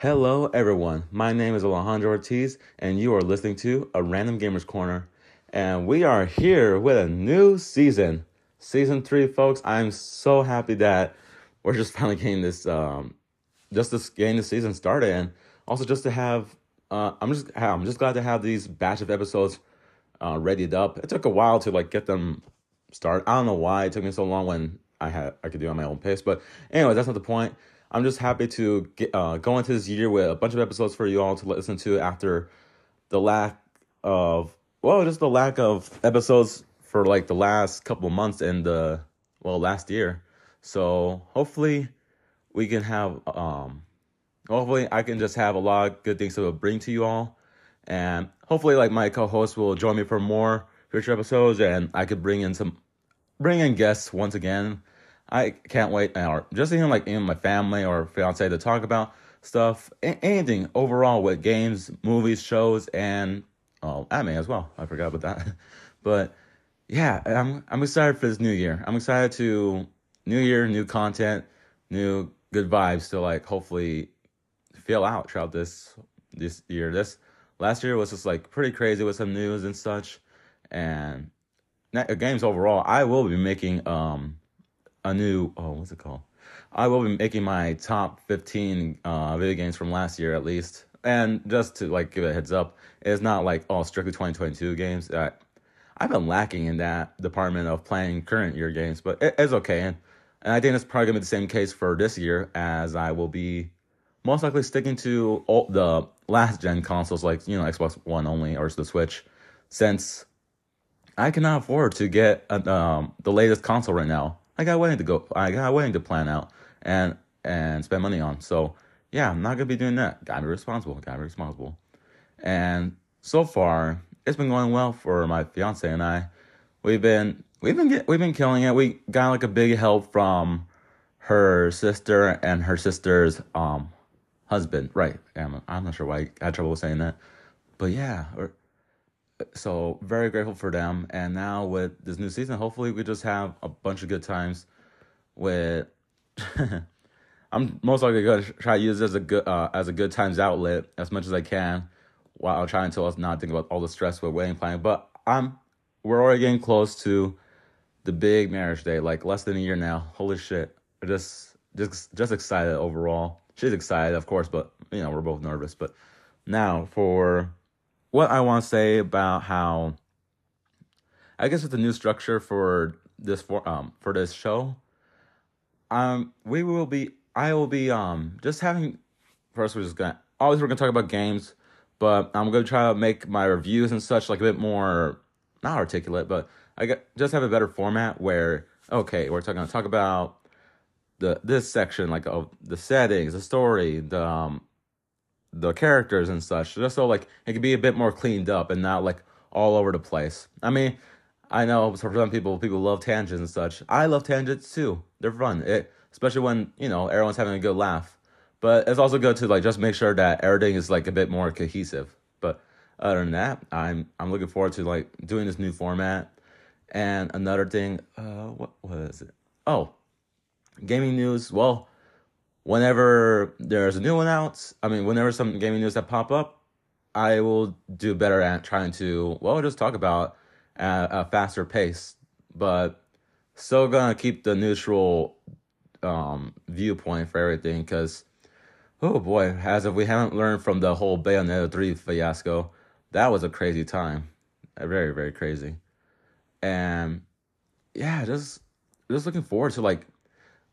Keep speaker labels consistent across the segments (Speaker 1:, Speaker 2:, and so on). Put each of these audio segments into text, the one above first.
Speaker 1: Hello, everyone. My name is Alejandro Ortiz, and you are listening to a Random Gamers Corner. And we are here with a new season, season three, folks. I'm so happy that we're just finally getting this, um, just this getting the season started, and also just to have. Uh, I'm just, I'm just glad to have these batch of episodes uh, readied up. It took a while to like get them started. I don't know why it took me so long when I had I could do it on my own pace, but anyway, that's not the point. I'm just happy to get uh, go into this year with a bunch of episodes for you all to listen to after the lack of well, just the lack of episodes for like the last couple months and the well last year. So hopefully we can have um hopefully I can just have a lot of good things to bring to you all, and hopefully like my co-host will join me for more future episodes, and I could bring in some bring in guests once again I can't wait, or just even like in my family or fiance to talk about stuff, anything overall with games, movies, shows, and oh, anime as well. I forgot about that, but yeah, I'm I'm excited for this new year. I'm excited to new year, new content, new good vibes to like hopefully feel out throughout this this year. This last year was just like pretty crazy with some news and such, and games overall. I will be making um a new oh what's it called? I will be making my top 15 uh, video games from last year at least. And just to like give a heads up, it's not like oh strictly 2022 games. Uh, I've been lacking in that department of playing current year games, but it, it's okay. And, and I think it's probably gonna be the same case for this year, as I will be most likely sticking to all the last gen consoles, like you know Xbox One only or the Switch, since I cannot afford to get uh, um, the latest console right now. I got a wedding to go. I got a wedding to plan out and and spend money on. So yeah, I'm not gonna be doing that. Gotta be responsible. Gotta be responsible. And so far, it's been going well for my fiance and I. We've been we've been get, we've been killing it. We got like a big help from her sister and her sister's um husband. Right. I'm, I'm not sure why I had trouble saying that, but yeah. So very grateful for them. And now with this new season, hopefully we just have a bunch of good times. With I'm most likely going to try to use it as a good uh, as a good times outlet as much as I can, while trying to us not think about all the stress with wedding planning. But I'm we're already getting close to the big marriage day, like less than a year now. Holy shit! just just just excited overall. She's excited, of course, but you know we're both nervous. But now for what I want to say about how I guess with the new structure for this for um for this show, um we will be I will be um just having first we're just gonna always we're gonna talk about games, but I'm gonna try to make my reviews and such like a bit more not articulate, but I get just have a better format where okay we're talking talk about the this section like of the settings, the story, the um the characters and such, just so like it could be a bit more cleaned up and not like all over the place. I mean, I know for some people, people love tangents and such. I love tangents too. They're fun. It especially when you know everyone's having a good laugh. But it's also good to like just make sure that everything is like a bit more cohesive. But other than that, I'm I'm looking forward to like doing this new format. And another thing, uh, what was it? Oh, gaming news. Well, whenever there's a new one out, I mean, whenever some gaming news that pop up, I will do better at trying to, well, just talk about at a faster pace, but still gonna keep the neutral um, viewpoint for everything because, oh boy, as if we haven't learned from the whole Bayonetta 3 fiasco, that was a crazy time. Very, very crazy. And yeah, just just looking forward to like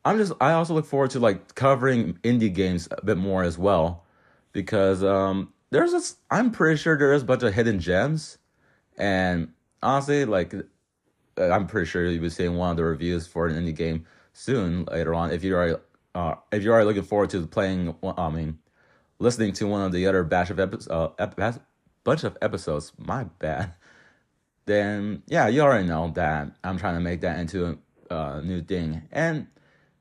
Speaker 1: I'm just I also look forward to like covering indie games a bit more as well because um there's this I'm pretty sure there is a bunch of hidden gems and honestly like uh, I'm pretty sure you'll be seeing one of the reviews for an indie game soon later on if you're already uh if you're already looking forward to playing I mean listening to one of the other batch of episodes uh, ep- bunch of episodes my bad. Then yeah you already know that I'm trying to make that into a uh, new thing. And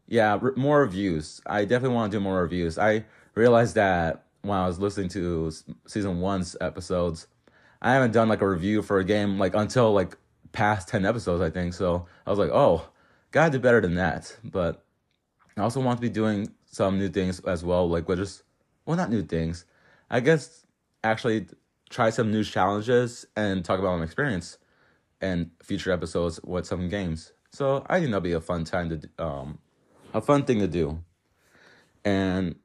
Speaker 1: yeah, re- more reviews. I definitely want to do more reviews. I realized that when I was listening to season one's episodes, I haven't done like a review for a game like until like past 10 episodes, I think. So I was like, oh, gotta do better than that. But I also want to be doing some new things as well, like with just well, not new things. I guess actually try some new challenges and talk about my experience and future episodes with some games. So I think that'll be a fun time to um, a fun thing to do. And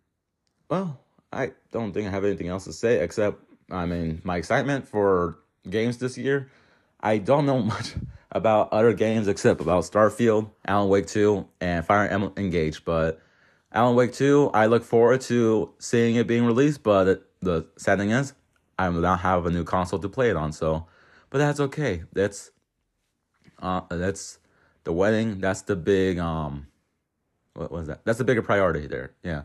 Speaker 1: well, I don't think I have anything else to say except I mean my excitement for games this year. I don't know much about other games except about Starfield, Alan Wake 2, and Fire Emblem Engage, but Alan Wake 2, I look forward to seeing it being released, but the sad thing is, I will not have a new console to play it on, so but that's okay. That's uh that's the wedding, that's the big um what was that? That's the bigger priority there. Yeah.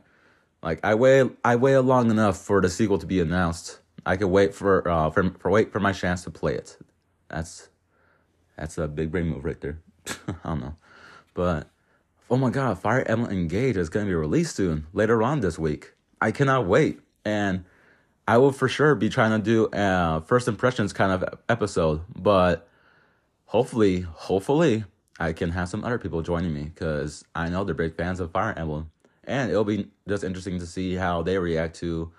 Speaker 1: Like I wait I wait long enough for the sequel to be announced. I could wait for uh for, for wait for my chance to play it. That's that's a big brain move right there. I don't know. But oh my god, Fire Emblem Engage is gonna be released soon, later on this week. I cannot wait. And I will for sure be trying to do a first impressions kind of episode, but hopefully, hopefully I can have some other people joining me because I know they're big fans of Fire Emblem, and it'll be just interesting to see how they react to,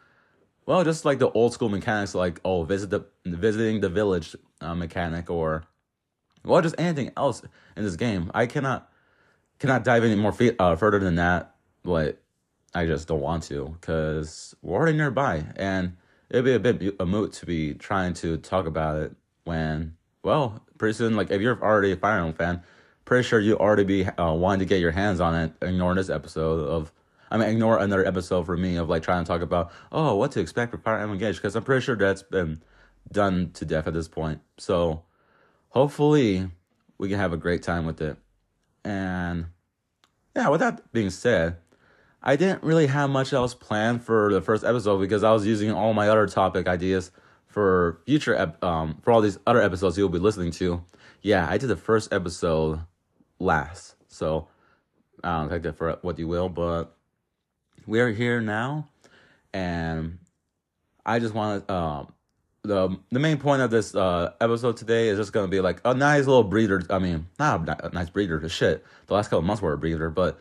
Speaker 1: well, just like the old school mechanics, like oh, visit the visiting the village uh, mechanic, or well, just anything else in this game. I cannot cannot dive any more fe- uh, further than that, but I just don't want to because we're already nearby, and it'd be a bit a moot to be trying to talk about it when, well, pretty soon, like if you're already a Fire Emblem fan, pretty sure you already be uh, wanting to get your hands on it. Ignoring this episode of, I mean, ignore another episode for me of like trying to talk about, oh, what to expect for Fire Emblem Engage because I'm pretty sure that's been done to death at this point. So hopefully we can have a great time with it. And yeah, with that being said, I didn't really have much else planned for the first episode because I was using all my other topic ideas for future ep- um for all these other episodes you'll be listening to. Yeah, I did the first episode last, so don't take that for what you will, but we are here now, and I just want to um the the main point of this uh, episode today is just gonna be like a nice little breather. I mean, not a nice breather to shit. The last couple months were a breather, but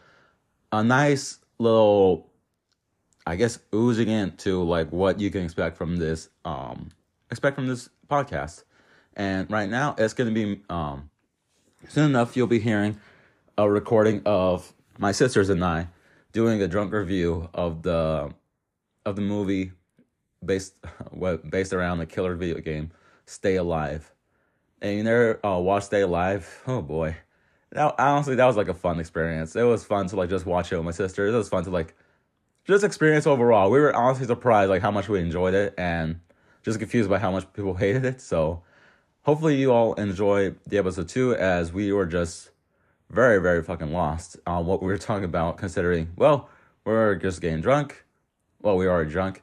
Speaker 1: a nice little, I guess, oozing into like what you can expect from this um expect from this podcast. And right now, it's gonna be um soon enough you'll be hearing a recording of my sisters and I doing a drunk review of the of the movie based based around the killer video game Stay Alive. And you never uh, watch Stay Alive? Oh boy, Now honestly that was like a fun experience. It was fun to like just watch it with my sister. It was fun to like just experience overall. We were honestly surprised like how much we enjoyed it and just confused by how much people hated it. So hopefully you all enjoy the episode too, as we were just very very fucking lost on what we were talking about. Considering well, we're just getting drunk. Well, we are drunk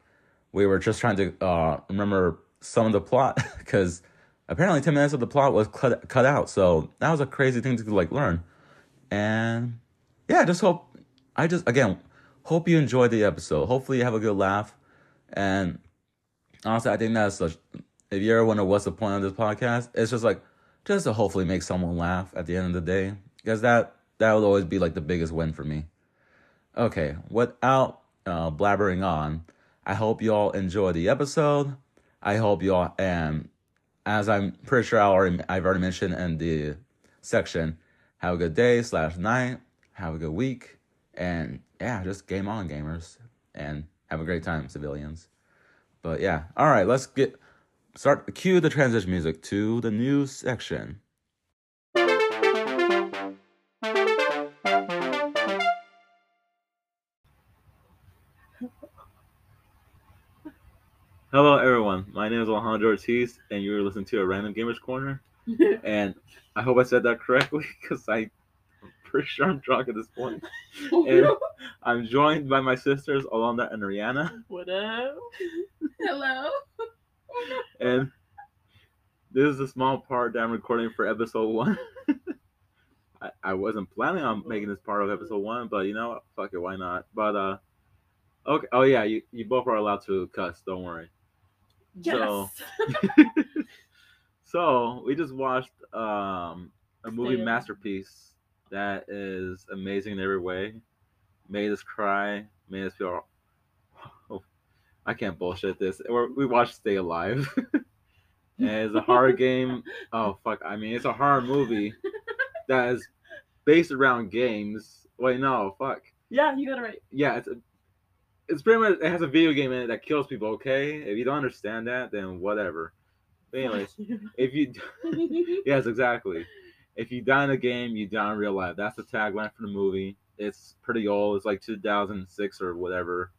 Speaker 1: we were just trying to uh, remember some of the plot because apparently 10 minutes of the plot was cut, cut out so that was a crazy thing to like learn and yeah just hope i just again hope you enjoyed the episode hopefully you have a good laugh and honestly i think that's such if you ever wonder what's the point of this podcast it's just like just to hopefully make someone laugh at the end of the day because that that would always be like the biggest win for me okay without uh, blabbering on I hope you all enjoy the episode. I hope you all, and as I'm pretty sure I already, I've already mentioned in the section, have a good day slash night, have a good week, and yeah, just game on, gamers, and have a great time, civilians. But yeah, all right, let's get start. Cue the transition music to the news section. Hello, everyone. My name is Alejandro Ortiz, and you're listening to a Random Gamers Corner. and I hope I said that correctly because I'm pretty sure I'm drunk at this point. and I'm joined by my sisters, Alondra and Rihanna.
Speaker 2: What up? Hello.
Speaker 1: And this is a small part that I'm recording for episode one. I, I wasn't planning on making this part of episode one, but you know, fuck it, why not? But uh, okay. Oh yeah, you, you both are allowed to cuss. Don't worry.
Speaker 2: Yes.
Speaker 1: So, so we just watched um, a movie
Speaker 2: Stay
Speaker 1: masterpiece that is amazing in every way. Made us cry, made us feel I can't bullshit this. We're, we watched Stay Alive. and it's a horror game. Oh fuck! I mean, it's a horror movie that is based around games. Wait, no, fuck.
Speaker 2: Yeah, you got it right.
Speaker 1: Yeah, it's a, it's pretty much it has a video game in it that kills people. Okay, if you don't understand that, then whatever. But anyways, if you yes, exactly. If you die in a game, you die in real life. That's the tagline for the movie. It's pretty old. It's like 2006 or whatever.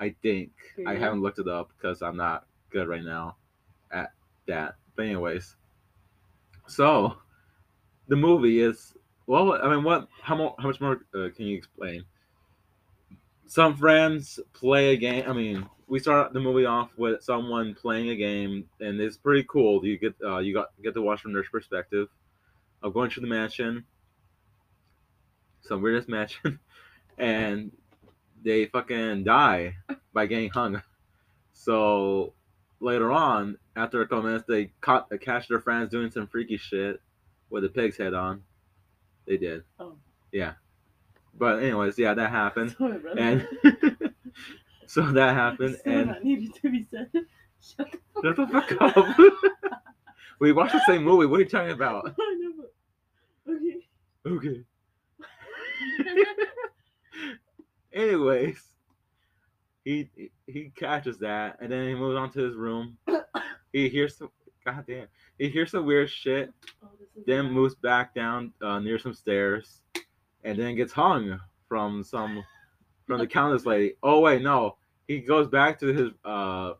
Speaker 1: I think. I
Speaker 2: Mhm.
Speaker 1: haven't looked it up because I'm not good right now at that. But anyways, so the movie is well. I mean, what? How? How much more uh, can you explain? Some friends play a game. I mean, we start the movie off with someone playing a game, and it's pretty cool. You get uh, you got get to watch from their perspective of going to the mansion, some weirdest mansion, and they fucking die by getting hung. So later on, after a couple minutes, they caught they catch their friends doing some freaky shit with a pig's head on. They did,
Speaker 2: Oh.
Speaker 1: yeah. But anyways, yeah, that happened,
Speaker 2: Sorry,
Speaker 1: and so that happened,
Speaker 2: Still
Speaker 1: and
Speaker 2: not needed to be said. Shut the
Speaker 1: shut the fuck up. we watched the same movie. What are you talking about?
Speaker 2: I know, but okay.
Speaker 1: Okay. Anyways, he he catches that, and then he moves on to his room. He hears some, goddamn, he hears some weird shit.
Speaker 2: Oh,
Speaker 1: Then
Speaker 2: bad.
Speaker 1: moves back down uh, near some stairs, and then gets hung from some from the countess lady. Oh wait, no, he goes back to his uh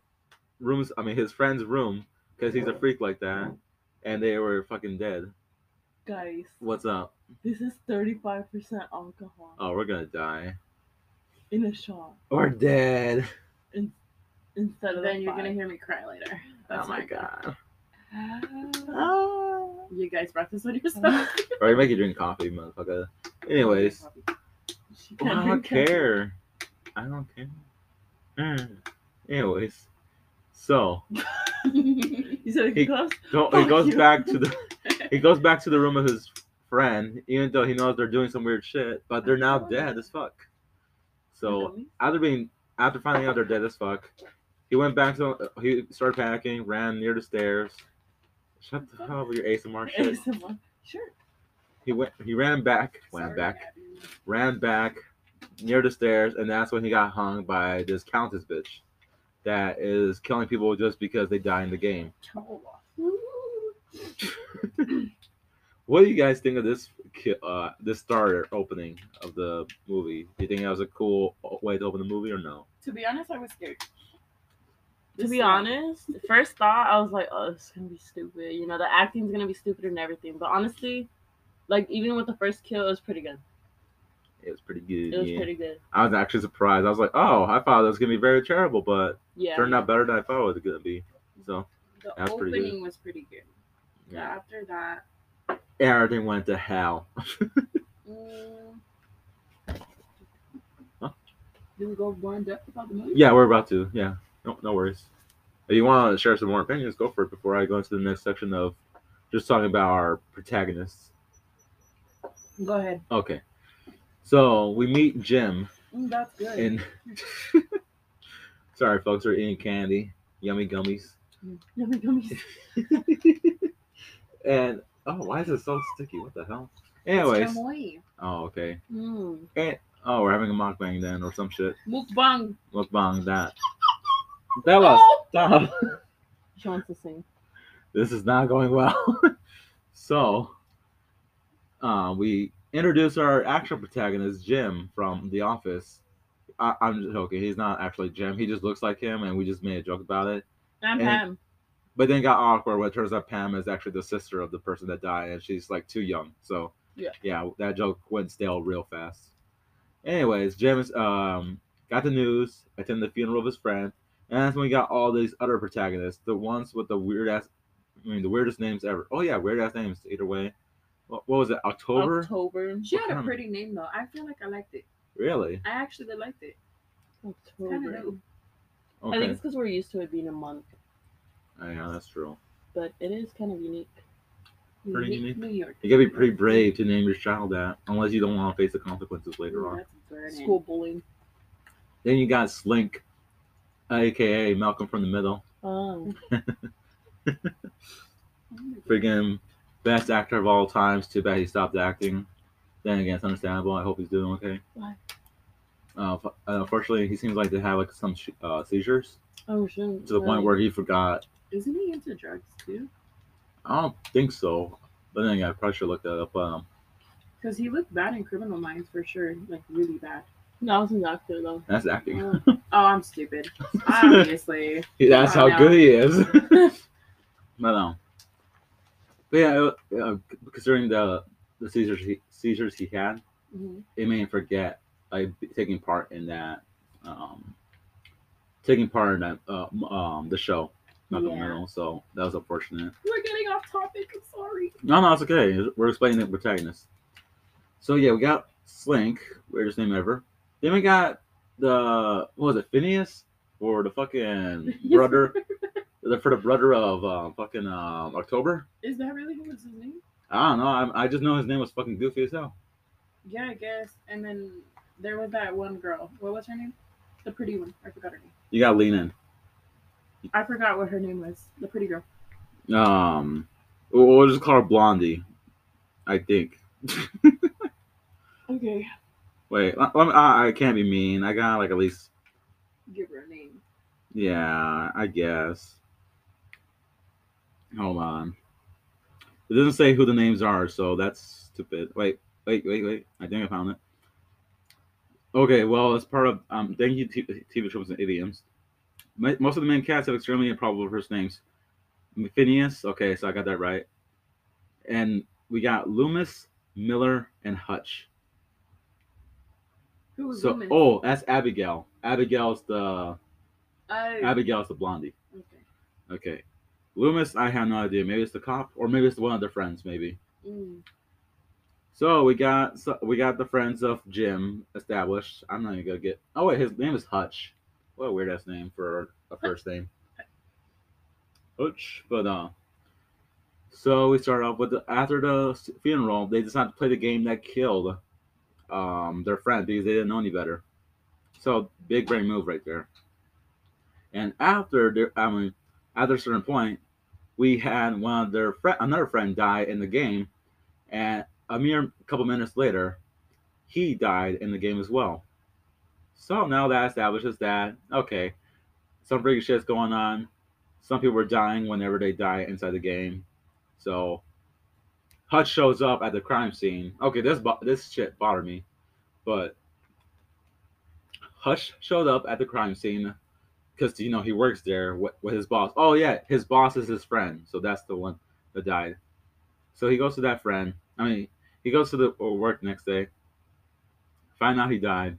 Speaker 1: rooms. I mean, his friend's room because he's a freak like that, and they were fucking dead.
Speaker 2: Guys,
Speaker 1: What's up?
Speaker 2: this is 35% alcohol
Speaker 1: Oh, we're gonna die.
Speaker 2: In a shot
Speaker 1: We're dead.
Speaker 2: instead of
Speaker 3: then
Speaker 2: a
Speaker 3: you're gonna hear me cry later.
Speaker 1: oh my god. Ah. Ah.
Speaker 3: You guys practice with yourself. Ah.
Speaker 1: Or you make you drink coffee, motherfucker. Anyways,
Speaker 2: She
Speaker 1: well, I don't
Speaker 2: drink coffee.
Speaker 1: care. I don't care. Mm. Anyways, so
Speaker 2: You said
Speaker 1: He-
Speaker 2: it goes?
Speaker 1: go, he goes
Speaker 2: you.
Speaker 1: back to the he goes back to the room of his friend, even though he knows they're doing some weird shit, but they're now dead as fuck. So after being after finding out they're dead as fuck, he went back to he started panicking, ran near the stairs. Shut the hell up with your ASMR shit.
Speaker 2: ASMR. Sure.
Speaker 1: He went he ran back, went
Speaker 3: Sorry,
Speaker 1: back,
Speaker 3: Abby.
Speaker 1: ran back near the stairs, and that's when he got hung by this countess bitch that is killing people just because they die in the game. What do you guys think of this uh this starter opening of the movie? Do you think that was a cool way to open the movie or no?
Speaker 3: To be honest, I was scared.
Speaker 2: To be honest, first thought I was like, oh, it's gonna be stupid. You know, the acting's gonna be stupid and everything. But honestly, like even with the first kill, it was pretty good.
Speaker 1: It was pretty good.
Speaker 2: It was
Speaker 1: yeah.
Speaker 2: pretty good.
Speaker 1: I was actually surprised. I was like, oh, I thought it was gonna be very terrible, but
Speaker 2: Yeah.
Speaker 1: turned out better than I thought it was gonna be. So
Speaker 3: The
Speaker 1: That's pretty good.
Speaker 3: opening was pretty good.
Speaker 1: yeah,
Speaker 3: After that,
Speaker 1: everything went to hell.
Speaker 3: mm,
Speaker 1: Huh?
Speaker 3: do we go more in depth about the movie?
Speaker 1: Yeah, we're about to. Yeah, no, no worries. If you want to share some more opinions, go for it before I go into the next section of just talking about our protagonists.
Speaker 3: Go ahead.
Speaker 1: Okay, so we meet Jim
Speaker 3: Mm, that's good.
Speaker 1: in. Sorry, folks, we're eating candy, yummy gummies,
Speaker 2: Yummy gummies.
Speaker 1: and oh, why is it so sticky? What the hell? Anyways, oh okay.
Speaker 2: Mm.
Speaker 1: And, oh, we're having a mukbang then, or some shit.
Speaker 3: Mukbang.
Speaker 1: Mukbang that. Bella,
Speaker 3: Oh!
Speaker 1: stop.
Speaker 2: She wants to sing.
Speaker 1: this is not going well. so, uh, we introduce our actual protagonist, Jim, from The Office. I, I'm joking. He's not actually Jim. He just looks like him, and we just made a joke about it.
Speaker 2: I'm
Speaker 1: And-
Speaker 2: Pam.
Speaker 1: But then it got awkward when it turns out Pam is actually the sister of the person that died, and she's like too young. So,
Speaker 2: Yeah.
Speaker 1: yeah, that joke went stale real fast. Anyways, James um, got the news, attended the funeral of his friend, and that's when we got all these other protagonists, the ones with the weird ass, I mean, the weirdest names ever. Oh yeah, weird ass names. Either way, what, what was it? October?
Speaker 2: October.
Speaker 3: She
Speaker 1: What
Speaker 3: had a
Speaker 1: kind of-
Speaker 3: pretty name though. I feel like I liked it.
Speaker 1: Really?
Speaker 3: I actually liked it. Kind
Speaker 2: October.
Speaker 3: of new.
Speaker 2: I think it's because we're used to it being a month,
Speaker 1: Oh, yeah, that's true.
Speaker 2: but it is kind of unique.
Speaker 1: Pretty
Speaker 3: Unique
Speaker 1: unique.
Speaker 3: New York.
Speaker 1: You gotta be pretty brave to name your child that, unless you don't want to face the consequences later on.
Speaker 3: That's.
Speaker 2: School bullying.
Speaker 1: Then you got Swink. aka Malcolm from the Middle.
Speaker 2: Oh.
Speaker 1: Freaking best actor of all times. Too bad he stopped acting. Then again, it's understandable. I hope he's doing okay.
Speaker 2: Why?
Speaker 1: Uh, unfortunately, he seems like to have like some sh- uh, seizures
Speaker 2: Oh shit.
Speaker 1: to the point where he forgot.
Speaker 3: Isn't he into drugs too?
Speaker 1: I don't think so, but then again, I probably should look that up. Um,
Speaker 3: Because he looked bad in Criminal Minds for sure, like really bad.
Speaker 2: That was an actor though.
Speaker 1: that's acting.
Speaker 3: Oh, oh, I'm stupid. Obviously.
Speaker 1: that's how
Speaker 3: know.
Speaker 1: good he is. but um, but yeah, it- uh, considering the the seizures he, seizures he had,
Speaker 3: Mhm.
Speaker 1: it made him forget like taking part in that um taking part in that uh, um the show Malcolm
Speaker 3: Yeah.
Speaker 1: Middle. So that was unfortunate.
Speaker 3: We're getting off topic. I'm sorry.
Speaker 1: No, no, it's okay. We're explaining the protagonist. So yeah, we got Swink, weirdest name ever. Then we got the what was it, Phineas, or the fucking brother, the for the brother of uh, fucking uh, October.
Speaker 3: Is that really who was his name?
Speaker 1: I don't know. I, I just know his name was fucking goofy as hell.
Speaker 3: Yeah, I guess. And then there was that one girl. What was her name? The pretty one. I forgot her name.
Speaker 1: You got lean in.
Speaker 3: I forgot what her name was. The pretty girl.
Speaker 1: Um, we'll just call her Blondie. I think.
Speaker 3: Okay.
Speaker 1: Wait, let- let me- I, I can't be mean. I gotta like at least,
Speaker 3: Give her a name.
Speaker 1: yeah, I guess. Hold on. It doesn't say who the names are, so that's stupid. Wait, wait, wait, wait. I think I found it. Okay, well, as part of um, thank you TV Tropes and idioms. Most of the main cast have extremely improbable first names. Phineas, okay, so I got that right. And we got Loomis, Miller, and Hutch.
Speaker 3: Who was
Speaker 1: So,
Speaker 3: Loomis?
Speaker 1: oh, that's Abigail. Abigail's the
Speaker 3: Oh,
Speaker 1: Abigail's the blondie.
Speaker 3: okay.
Speaker 1: Okay, Loomis, I have no idea. Maybe it's the cop, or maybe it's one of their friends. Maybe.
Speaker 3: Mm.
Speaker 1: So we got so we got the friends of Jim established. I'm not even gonna get. Oh wait, his name is Hutch. What a weird ass name for a first name. Hutch, but uh. So we start off with the, after the funeral, they decided to play the game that killed um their friend because they didn't know any better. So big brain move right there. And after their, I mean, at a certain point, we had one of their friend, another friend die in the game, and a mere couple minutes later, he died in the game as well. So now that establishes that okay, some freaky shit's going on. Some people are dying whenever they die inside the game. So Hutch shows up at the crime scene. Okay, this this shit bothered me, but Hutch showed up at the crime scene because you know he works there with, with his boss. Oh yeah, his boss is his friend, so that's the one that died. So he goes to that friend. I mean, he goes to the uh, work next day. Find out he died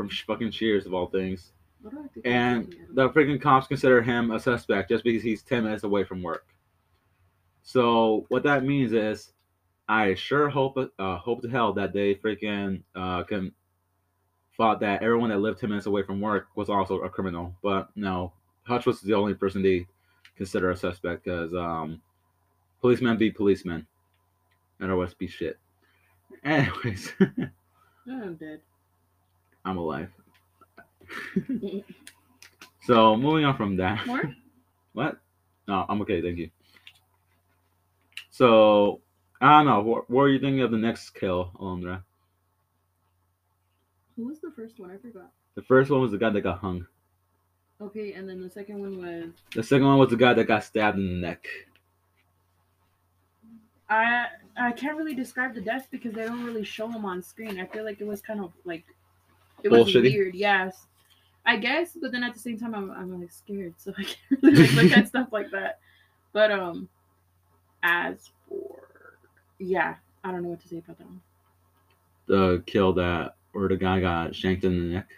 Speaker 1: from fucking Cheers of all things,
Speaker 3: What do I think?
Speaker 1: and the freaking cops consider him a suspect just because he's ten minutes away from work. So what that means is, I sure hope uh, hope to hell that they freaking uh, can thought that everyone that lived 10 minutes away from work was also a criminal. But no, Hutch was the only person they consider a suspect because um, policemen be policemen. And always be shit. Anyways,
Speaker 3: I'm dead.
Speaker 1: I'm alive. so moving on from that.
Speaker 3: More?
Speaker 1: What? No, I'm okay, thank you. So I don't know. What, what are you thinking of the next kill, Alondra?
Speaker 3: Who was the first one? I forgot.
Speaker 1: The first one was the guy that got hung.
Speaker 3: Okay, and then the second one was
Speaker 1: The second one was the guy that got stabbed in the neck.
Speaker 3: I I can't really describe the death because they don't really show them on screen. I feel like it was kind of like it was
Speaker 1: Bullshitty?
Speaker 3: weird. Yes, I guess, but then at the same time, I'm I'm like scared, so I can't really like, look at stuff like that. But um, as for yeah, I don't know what to say about that one.
Speaker 1: the kill that or the guy got shanked in the neck.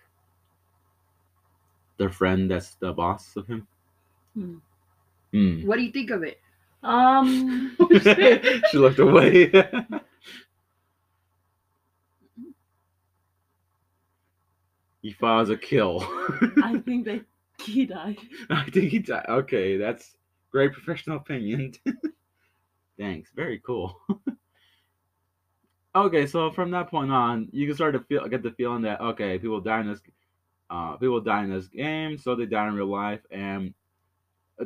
Speaker 1: The friend that's the boss of him.
Speaker 3: Hmm.
Speaker 1: Hmm.
Speaker 3: What do you think of it?
Speaker 2: Um,
Speaker 1: she looked away. He files a kill.
Speaker 2: I think that he died.
Speaker 1: I think he died. Okay, that's great professional opinion. Thanks. Very cool. okay, so from that point on, you can start to feel get the feeling that okay, people die in this uh, people die in this game, so they die in real life, and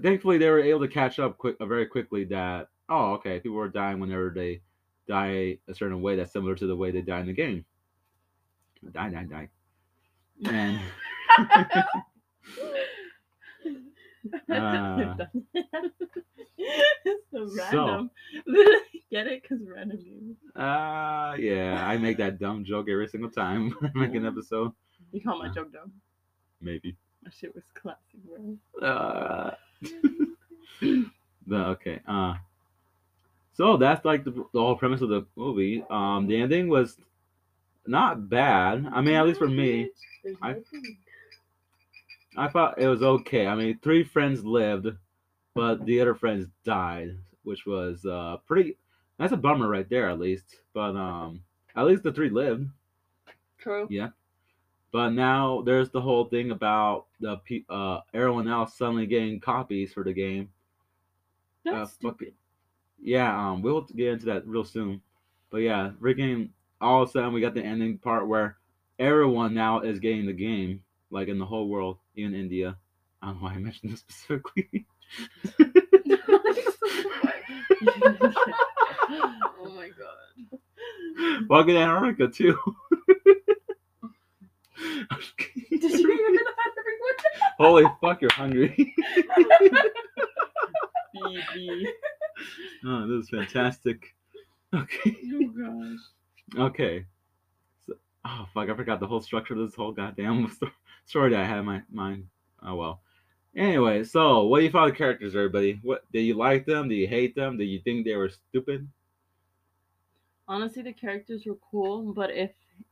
Speaker 1: thankfully they were able to catch up quick, uh, very quickly. That oh, okay, people were dying whenever they die a certain way that's similar to the way they die in the game. Die, die, die, and. Uh,
Speaker 2: it's so
Speaker 1: so-
Speaker 2: random. Get it? Because random games.
Speaker 1: Uh, yeah, I make that dumb joke every single time I make an episode.
Speaker 2: You call my joke dumb.
Speaker 1: Maybe.
Speaker 2: That shit was classic, bro.
Speaker 1: Uh, but okay. Uh, so that's like the, the whole premise of the movie. Um, the ending was not bad. I mean, at least for me, I- I thought it was okay. I mean, three friends lived, but the other friends died, which was uh pretty. That's a bummer right there, at least. But um, at least the three lived.
Speaker 2: True.
Speaker 1: Yeah. But now there's the whole thing about the uh everyone else suddenly getting copies for the game.
Speaker 2: That's
Speaker 1: uh. Yeah, um, we'll get into that real soon. But yeah, freaking all of a sudden we got the ending part where everyone now is getting the game, like in the whole world, even India. I don't know why I mentioned this specifically.
Speaker 3: oh my god.
Speaker 1: Fucking Antarctica too.
Speaker 3: Did you hear that, everyone?
Speaker 1: Holy fuck, you're hungry. Oh, this is fantastic. Okay.
Speaker 3: Oh gosh.
Speaker 1: Okay. So, oh fuck! I forgot the whole structure of this whole goddamn story that I had in my mind. Oh well. Anyway, so what do you thought of the characters, everybody? What did you like them? Do you hate them? Do you think they were stupid?
Speaker 2: Honestly, the characters were cool, but if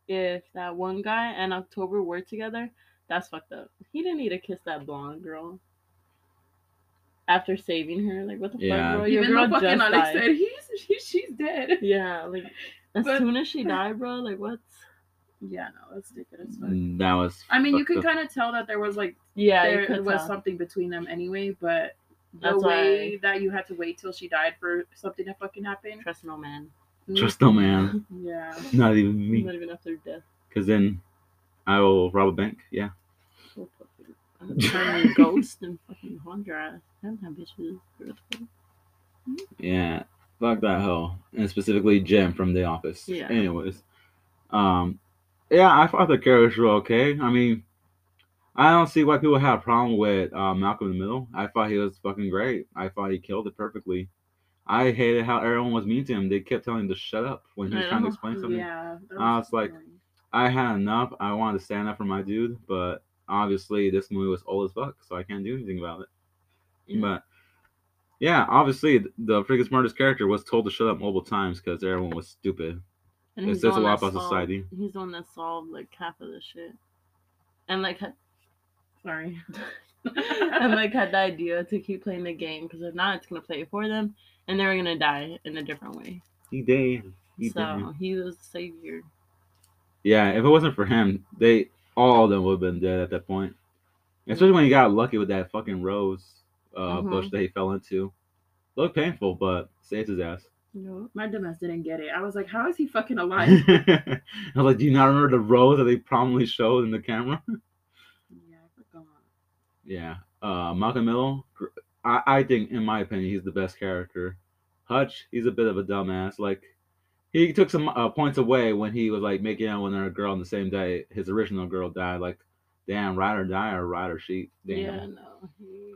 Speaker 2: if that one guy and October were together, that's fucked up. He didn't need to kiss that blonde girl. After saving her, like what the
Speaker 1: Yeah.
Speaker 2: fuck, bro? Your
Speaker 3: Even
Speaker 2: girl
Speaker 3: though fucking
Speaker 2: just
Speaker 3: Alex
Speaker 2: died.
Speaker 3: said he's she, she's dead.
Speaker 2: Yeah, like as
Speaker 3: But-
Speaker 2: soon as she died, bro. Like what?
Speaker 3: Yeah, no, that's stupid as fuck.
Speaker 1: Mm, That was.
Speaker 3: I mean, you
Speaker 1: fucked
Speaker 3: could
Speaker 1: up.
Speaker 3: kind of tell that there was like
Speaker 2: Yeah,
Speaker 3: there was
Speaker 2: tell.
Speaker 3: something between them anyway, but the
Speaker 2: That's
Speaker 3: way
Speaker 2: why
Speaker 3: that you had to wait till she died for something to fucking happen.
Speaker 2: trust no man.
Speaker 1: Trust no man,
Speaker 3: Yeah.
Speaker 1: not even me.
Speaker 2: Not even after death.
Speaker 1: Because then I will rob a bank. Yeah.
Speaker 2: I'm gonna turn a ghost and fucking haunt your ass. Them kind of bitches. What the fuck?
Speaker 1: Yeah, fuck that hoe, and specifically Jim from The Office.
Speaker 2: Yeah.
Speaker 1: Anyways, um, yeah, I thought the characters were okay. I mean, I don't see why people have a problem with uh, Malcolm in the Middle. I thought he was fucking great. I thought he killed it perfectly. I hated how everyone was mean to him. They kept telling him to shut up when he was trying to explain something.
Speaker 3: Yeah. that
Speaker 1: I was like-
Speaker 3: annoying.
Speaker 1: I had enough. I wanted to stand up for my dude, but obviously this movie was old as fuck, so I can't do anything about it.
Speaker 2: Yeah.
Speaker 1: But yeah, obviously the freaking smartest character was told to shut up multiple times because everyone was stupid.
Speaker 2: And
Speaker 1: It says a lot about
Speaker 2: solved-
Speaker 1: society.
Speaker 2: He's the one that solved like half of the shit. And like had,
Speaker 3: Sorry.
Speaker 2: and like had the idea to keep playing the game because if not, it's gonna play for them, and they're gonna die in a different way.
Speaker 1: He did. He
Speaker 2: so
Speaker 1: did.
Speaker 2: he was the savior.
Speaker 1: Yeah, if it wasn't for him, they all of them would have been dead at that point. Especially mm. when he got lucky with that fucking rose uh,
Speaker 2: Mhm.
Speaker 1: bush that he fell into. Looked painful, but saved his ass.
Speaker 2: No?
Speaker 3: My dumbass didn't get it. I was like, how is he fucking alive?
Speaker 1: I was like, do you not remember the rose that they prominently showed in the camera?
Speaker 3: yeah, I forgot.
Speaker 1: Yeah. Uh, Malcolm Middle, I, I think, in my opinion, he's the best character. Hutch, he's a bit of a dumbass. Like, he took some uh, points away when he was like making out with another girl on the same day his original girl died. Like, damn, ride or die or ride or sheep. Damn.
Speaker 2: Yeah, no, he.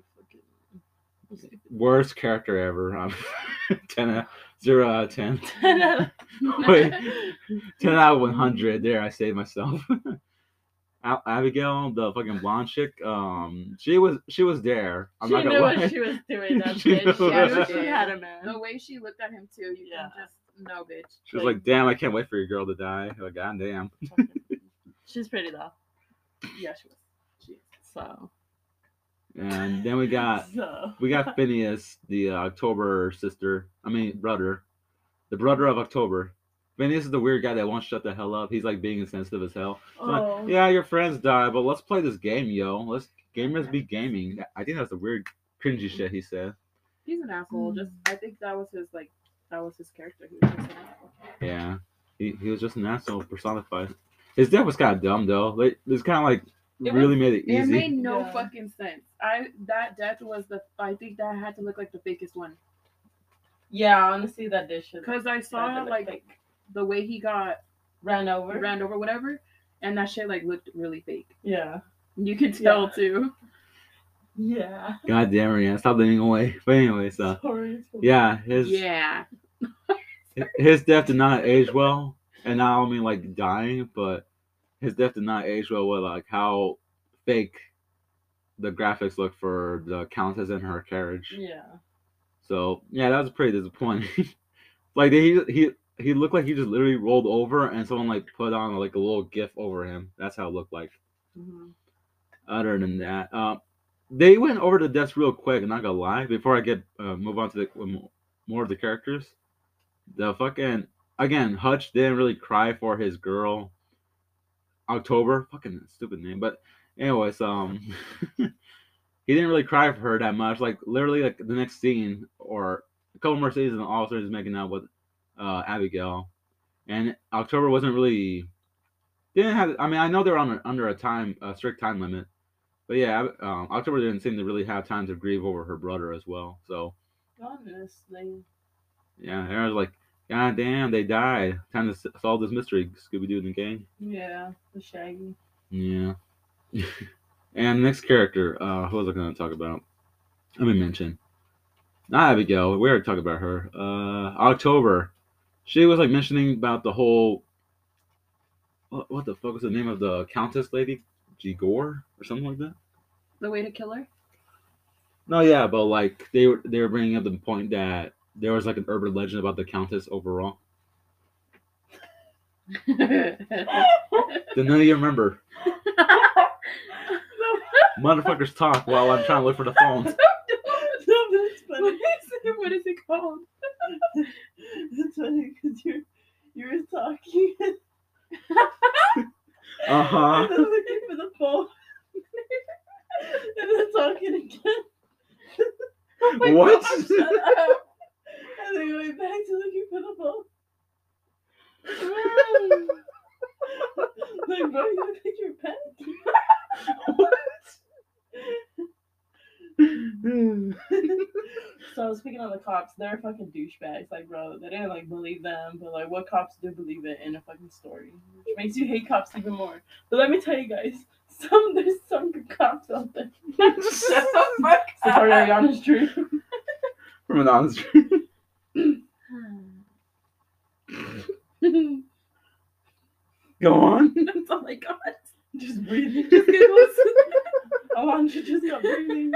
Speaker 1: Worst character ever. Um, 10 out, 0 out of 10.
Speaker 2: was-
Speaker 1: Wait. 10 out of 100. There, I saved myself. Abigail, the fucking blonde chick, um, she was she was there. I'm
Speaker 2: she
Speaker 1: not gonna
Speaker 2: knew
Speaker 1: lie.
Speaker 2: what she was doing. That
Speaker 1: She
Speaker 2: bitch.
Speaker 1: knew
Speaker 2: She knew
Speaker 3: she
Speaker 2: she had a man.
Speaker 3: The way she looked at him too, you
Speaker 2: Yeah.
Speaker 3: can just no, bitch.
Speaker 1: She was like, "Damn, I can't wait for your girl to die." Like, God damn.
Speaker 2: She's pretty though.
Speaker 3: Yeah, she was. She.
Speaker 2: So.
Speaker 1: And then we got
Speaker 2: So.
Speaker 1: we got Phineas, the uh, October sister. I mean brother, the brother of October. Phineas is the weird guy that won't shut the hell up. He's like being insensitive as hell. It's like,
Speaker 2: Oh.
Speaker 1: yeah, your friends die, but let's play this game, yo. Let's gamers be gaming. I think that's the weird, cringy shit he said.
Speaker 3: He's an asshole. Just
Speaker 2: Mm.
Speaker 3: I think that was his like that was his character. He was just an asshole.
Speaker 1: Yeah, he, he was just an asshole personified. His death was kind of dumb though. Like it's kind of like
Speaker 3: It
Speaker 1: really
Speaker 3: was-
Speaker 1: made it easy.
Speaker 3: It made no
Speaker 2: Yeah.
Speaker 3: fucking sense. I that death was the I think that had to look like the fakest one
Speaker 2: Yeah, honestly, that dish
Speaker 3: because I saw like the way he got
Speaker 2: ran over.
Speaker 3: ran over, whatever, and that shit like looked really fake.
Speaker 2: Yeah.
Speaker 3: You could tell
Speaker 2: Yeah.
Speaker 3: too.
Speaker 2: Yeah.
Speaker 1: God damn it, yeah. Stop leaning away. But anyway, so uh,
Speaker 2: Sorry.
Speaker 1: yeah, his
Speaker 3: Yeah.
Speaker 1: his death did not age well, and not only like dying, but his death did not age well with like how fake the graphics look for the countess and her carriage.
Speaker 2: Yeah.
Speaker 1: So yeah, that was pretty disappointing. like he he he looked like he just literally rolled over and someone like put on like a little gif over him. That's how it looked like.
Speaker 2: Mhm.
Speaker 1: Other than that, uh, they went over the deaths real quick. I'm not gonna lie. Before I get uh, move on to the um, more of the characters, the fucking again Hutch didn't really cry for his girl. October, fucking stupid name, but anyways, um, he didn't really cry for her that much. Like literally, like the next scene or a couple more scenes, and all of a sudden he's making out with uh, Abigail, and October wasn't really didn't have. I mean, I know they're on a, under a time a strict time limit, but yeah, um, October didn't seem to really have time to grieve over her brother as well. So
Speaker 2: Honestly.
Speaker 1: yeah, Aaron's like, God damn, they died. Time to solve this mystery, Scooby Doo and the gang.
Speaker 2: Yeah. The Shaggy.
Speaker 1: Yeah. and next character, uh, who was I going to talk about? Let me mention. Not Abigail. We already talked about her. Uh, October. She was like mentioning about the whole. What, what the fuck was the name of the Countess lady? Gigor or something like that?
Speaker 3: The way to kill her.
Speaker 1: No, yeah, but like they were they were bringing up the point that there was like an urban legend about the Countess overall. Did none of you remember? Motherfuckers talk while I'm trying to look for the phone.
Speaker 2: no, but funny.
Speaker 3: is it? what is it called?
Speaker 2: it's funny because you're you were talking
Speaker 1: Uh huh.
Speaker 2: and then looking for the phone and then talking again. Oh
Speaker 1: What?
Speaker 2: God, shut up. And going back to looking for the phone. like, bro, you look like you're panicking. So I was speaking on the cops. They're fucking douchebags. Like, bro, they didn't like believe them, but like, what cops do believe it in a fucking story, which makes you hate cops even more. But let me tell you guys, some there's some good cops out there. Shut the fuck up. Sorry, Ariana's true.
Speaker 1: From an honest. Go on.
Speaker 3: That's all I got.
Speaker 2: Just breathing. Just giggles. Alondra just got breathing.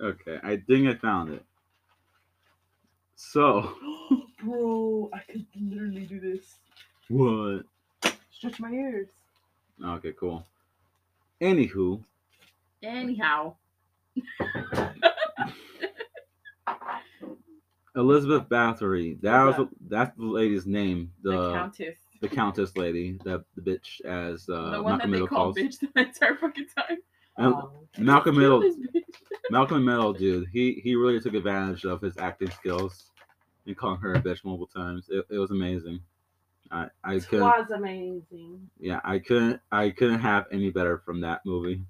Speaker 1: Okay, I think I found it. So,
Speaker 2: Bro, I could literally do this.
Speaker 1: what?
Speaker 2: Stretch my ears.
Speaker 1: Okay, cool. Anywho,
Speaker 3: Anyhow.
Speaker 1: Elizabeth Bathory. That was
Speaker 2: Who's
Speaker 1: that's the lady's name. The
Speaker 3: The,
Speaker 1: the,
Speaker 3: Countess.
Speaker 1: countess lady, the the bitch as uh,
Speaker 3: the one that
Speaker 1: Malcolm
Speaker 3: they
Speaker 1: Middle
Speaker 3: call
Speaker 1: calls.
Speaker 3: bitch the entire fucking time.
Speaker 1: And
Speaker 2: Oh.
Speaker 1: Malcolm Middle. Malcolm Middle, dude. He he really took advantage of his acting skills and calling her a bitch multiple times. It, it was amazing. I I couldn't.
Speaker 2: was amazing.
Speaker 1: yeah, I couldn't I couldn't have any better from that movie.